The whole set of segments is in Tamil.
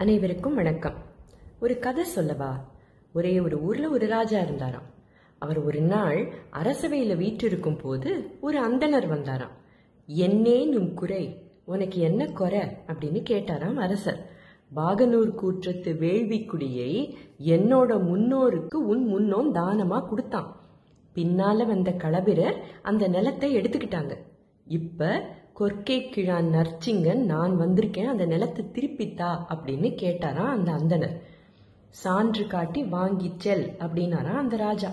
அனைவருக்கும் வணக்கம். ஒரு கதை சொல்லவா? ஒரே ஒரு ஊர்ல ஒரு ராஜா இருந்தாராம். அவர் ஒரு நாள் அரசவையில வீற்றிருக்கும் போது ஒரு அந்தணர் வந்தாராம். என்னேனும் குறை உனக்கு என்ன குறை? அப்படின்னு கேட்டாராம் அரசர். பாகனூர் கூற்றத்து வேள்விக்குடியை என்னோட முன்னோருக்கு உன் முன்னோன் தானமா கொடுத்தான். பின்னால வந்த களபிரர் அந்த நிலத்தை எடுத்துக்கிட்டாங்க. இப்ப கொர்க்கை கிழான் நர்ச்சிங்கன் நான் வந்திருக்கேன் அந்த நிலத்தை திருப்பித்தா அப்படின்னு கேட்டாராம் அந்த அந்தனர் சான்று காட்டி வாங்கி செல் அப்படின்னாராம் அந்த ராஜா.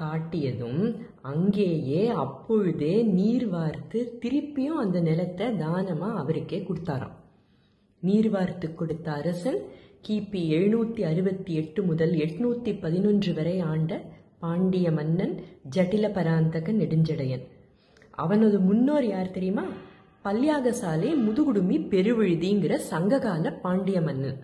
காட்டியதும் அங்கேயே அப்பொழுதே நீர் வார்த்து திருப்பியும் அந்த நிலத்தை தானமா அவருக்கே கொடுத்தாராம். நீர் வார்த்து கொடுத்த அரசன் கிபி எழுநூத்தி அறுபத்தி எட்டு முதல் எட்நூத்தி பதினொன்று வரை ஆண்ட பாண்டிய மன்னன் ஜட்டில பராந்தக நெடுஞ்சடையன். அவனது முன்னோர் யார் தெரியுமா? பல்யாகசாலை முதுகுடுமி பெருவிழுதிங்கிற சங்ககால பாண்டிய மன்னன்.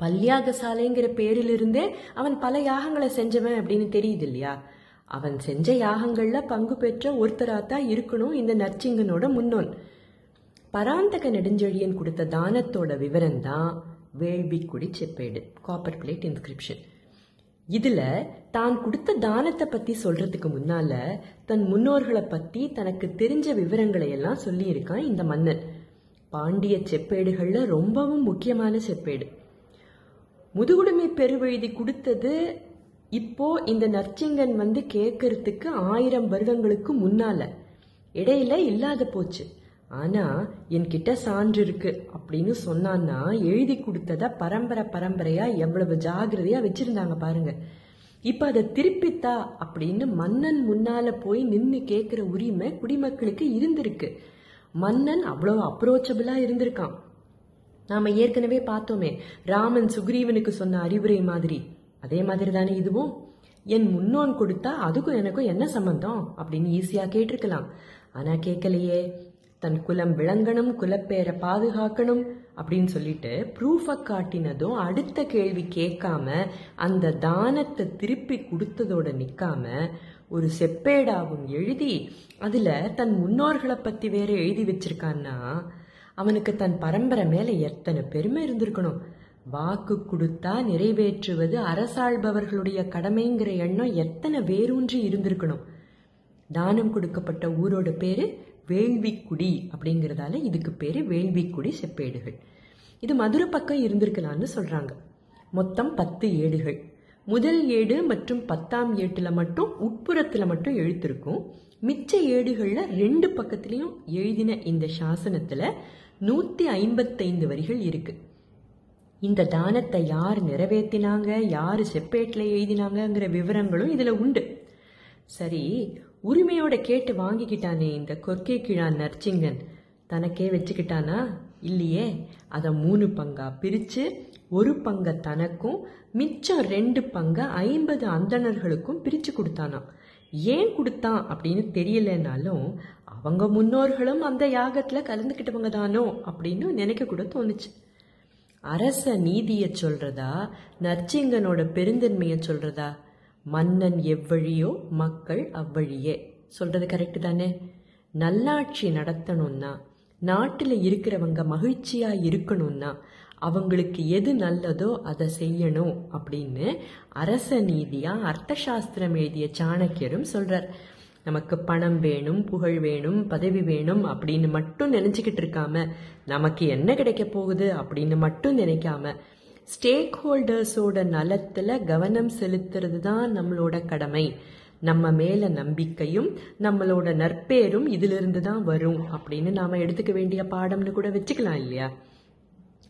பல்யாகசாலைங்கிற பேரிலிருந்தே அவன் பல யாகங்களை செஞ்சவன் அப்படின்னு தெரியுது இல்லையா அவன் செஞ்ச யாகங்கள்ல பங்கு பெற்ற ஒருத்தராத்தான் இருக்கணும் இந்த நர்ச்சிங்கனோட முன்னோன். பராந்தக நெடுஞ்செழியன் கொடுத்த தானத்தோட விவரம் தான் வேள்விக்குடி செப்பேடு. காப்பர் பிளேட் இன்ஸ்கிரிப்ஷன் இதுல தான் கொடுத்த தானத்தை பத்தி சொல்றதுக்கு முன்னால தன் முன்னோர்களை பத்தி தனக்கு தெரிஞ்ச விவரங்களை எல்லாம் சொல்லி இருக்கான் இந்த மன்னன். பாண்டிய செப்பேடுகள்ல ரொம்பவும் முக்கியமான செப்பேடு. முதுகுடுமை பெருவெழுதி கொடுத்தது இப்போ இந்த நற்சிங்கன் வந்து கேட்கறதுக்கு ஆயிரம் வருடங்களுக்கு முன்னால. இடையில இல்லாத போச்சு. ஆனா என்கிட்ட சான்று இருக்கு அப்படின்னு சொன்னான்னா எழுதி கொடுத்தத பரம்பரை பரம்பரையா எவ்வளவு ஜாகிரதையா வச்சிருந்தாங்க பாருங்க. இப்ப அதை திருப்பித்தா அப்படின்னு மன்னன் முன்னால போய் நின்னு கேக்குற உரிமை குடிமக்களுக்கு இருந்திருக்கு. மன்னன் அவ்வளவு அப்ரோச்சபிளா இருந்திருக்கான். நாம ஏற்கனவே பார்த்தோமே ராமன் சுக்ரீவனுக்கு சொன்ன அறிவுரை மாதிரி. அதே மாதிரி தானே இதுவும்? என் முன்னோன் கொடுத்தா அதுக்கும் எனக்கும் என்ன சம்பந்தம்? அப்படின்னு ஈஸியா கேட்டிருக்கலாம். ஆனா கேட்கலையே தன் குலம் விளங்கணும் குலப்பேரை பாதுகாக்கணும் அப்படின்னு சொல்லிட்டு ப்ரூஃபை காட்டினதும் அடுத்த கேள்வி கேட்காம அந்த தானத்தை திருப்பி கொடுத்ததோட நிற்காம ஒரு செப்பேடாவும் எழுதி அதில் தன் முன்னோர்களை பற்றி வேற எழுதி வச்சிருக்கான்னா அவனுக்கு தன் பரம்பரை மேலே எத்தனை பெருமை இருந்திருக்கணும். வாக்கு கொடுத்தா நிறைவேற்றுவது அரசாள்பவர்களுடைய கடமைங்கிற எண்ணம் எத்தனை வேரூன்றி இருந்திருக்கணும். தானம் கொடுக்கப்பட்ட ஊரோட பேரு வேள்விக்குடி அப்படிங்கிறதால இதுக்கு பேர் வேள்விக்குடி செப்பேடுகள். இது மதுரை பக்கம் இருந்திருக்கலாம்னு சொல்கிறாங்க மொத்தம் பத்து ஏடுகள். முதல் ஏடு மற்றும் பத்தாம் ஏட்டில் மட்டும் உட்புறத்தில் மட்டும் எழுத்திருக்கும். மிச்ச ஏடுகளில் ரெண்டு பக்கத்துலேயும் எழுதின இந்த சாசனத்தில் நூற்றி ஐம்பத்தைந்து வரிகள் இருக்குது இந்த தானத்தை யார் நிறைவேற்றினாங்க யார் செப்பேட்டில் எழுதினாங்கங்கிற விவரங்களும் இதில் உண்டு. சரி உரிமையோட கேட்டு வாங்கிக்கிட்டானே இந்த கொர்க்கை கிழான் நர்ச்சிங்கன் தனக்கே வச்சுக்கிட்டானா? இல்லையே. அதை மூணு பங்கா பிரிச்சு ஒரு பங்க தனக்கும் மிச்சம் ரெண்டு பங்க ஐம்பது அந்தணர்களுக்கும் பிரிச்சு கொடுத்தானாம். ஏன் கொடுத்தான் அப்படின்னு தெரியலனாலும் அவங்க முன்னோர்களும் அந்த யாகத்துல கலந்துக்கிட்டவங்க தானோ அப்படின்னு நினைக்க கூட தோணுச்சு. அரச நீதியை சொல்றதா? நர்ச்சிங்கனோட பெருந்தன்மையை சொல்றதா? மன்னன் எவ்வழியோ மக்கள் அவ்வழியே. சொல்றது கரெக்டு தானே? நல்லாட்சி நடத்தணும்னா நாட்டில் இருக்கிறவங்க மகிழ்ச்சியா இருக்கணும்னா அவங்களுக்கு எது நல்லதோ அதை செய்யணும் அப்படின்னு அரச நீதியா அர்த்த சாஸ்திரம் எழுதிய சாணக்கியரும் சொல்றார். நமக்கு பணம் வேணும் புகழ் வேணும் பதவி வேணும் அப்படின்னு மட்டும் நினைச்சுக்கிட்டு இருக்காம நமக்கு என்ன கிடைக்க போகுது அப்படின்னு மட்டும் நினைக்காம ஸ்டேக் ஹோல்டர்ஸோட நலத்தில் கவனம் செலுத்துறது தான் நம்மளோட கடமை. நம்ம மேல நம்பிக்கையும் நம்மளோட நற்பேரும் இதிலிருந்து தான் வரும் அப்படின்னு நாம எடுத்துக்க வேண்டிய பாடம்னு கூட வச்சுக்கலாம் இல்லையா?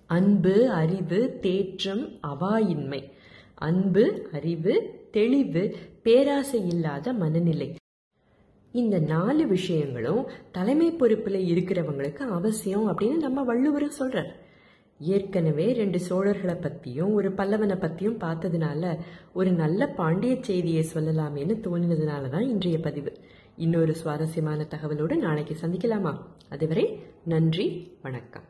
அன்பு அறிவு தேற்றம் அவாயின்மை. அன்பு அறிவு தெளிவு பேராசை இல்லாத மனநிலை. இந்த நாலு விஷயங்களும் தலைமை பொறுப்பில் இருக்கிறவங்களுக்கு அவசியம் அப்படின்னு நம்ம வள்ளுவர் சொல்றார். ஏற்கனவே ரெண்டு சோழர்களை பத்தியும் ஒரு பல்லவனை பத்தியும் பார்த்ததுனால ஒரு நல்ல பாண்டிய செய்தியை சொல்லலாமேன்னு தோணினதுனால தான் இன்றைய பதிவு. இன்னொரு சுவாரஸ்யமான தகவலோடு நாளைக்கு சந்திக்கலாமா? அதுவரை நன்றி வணக்கம்.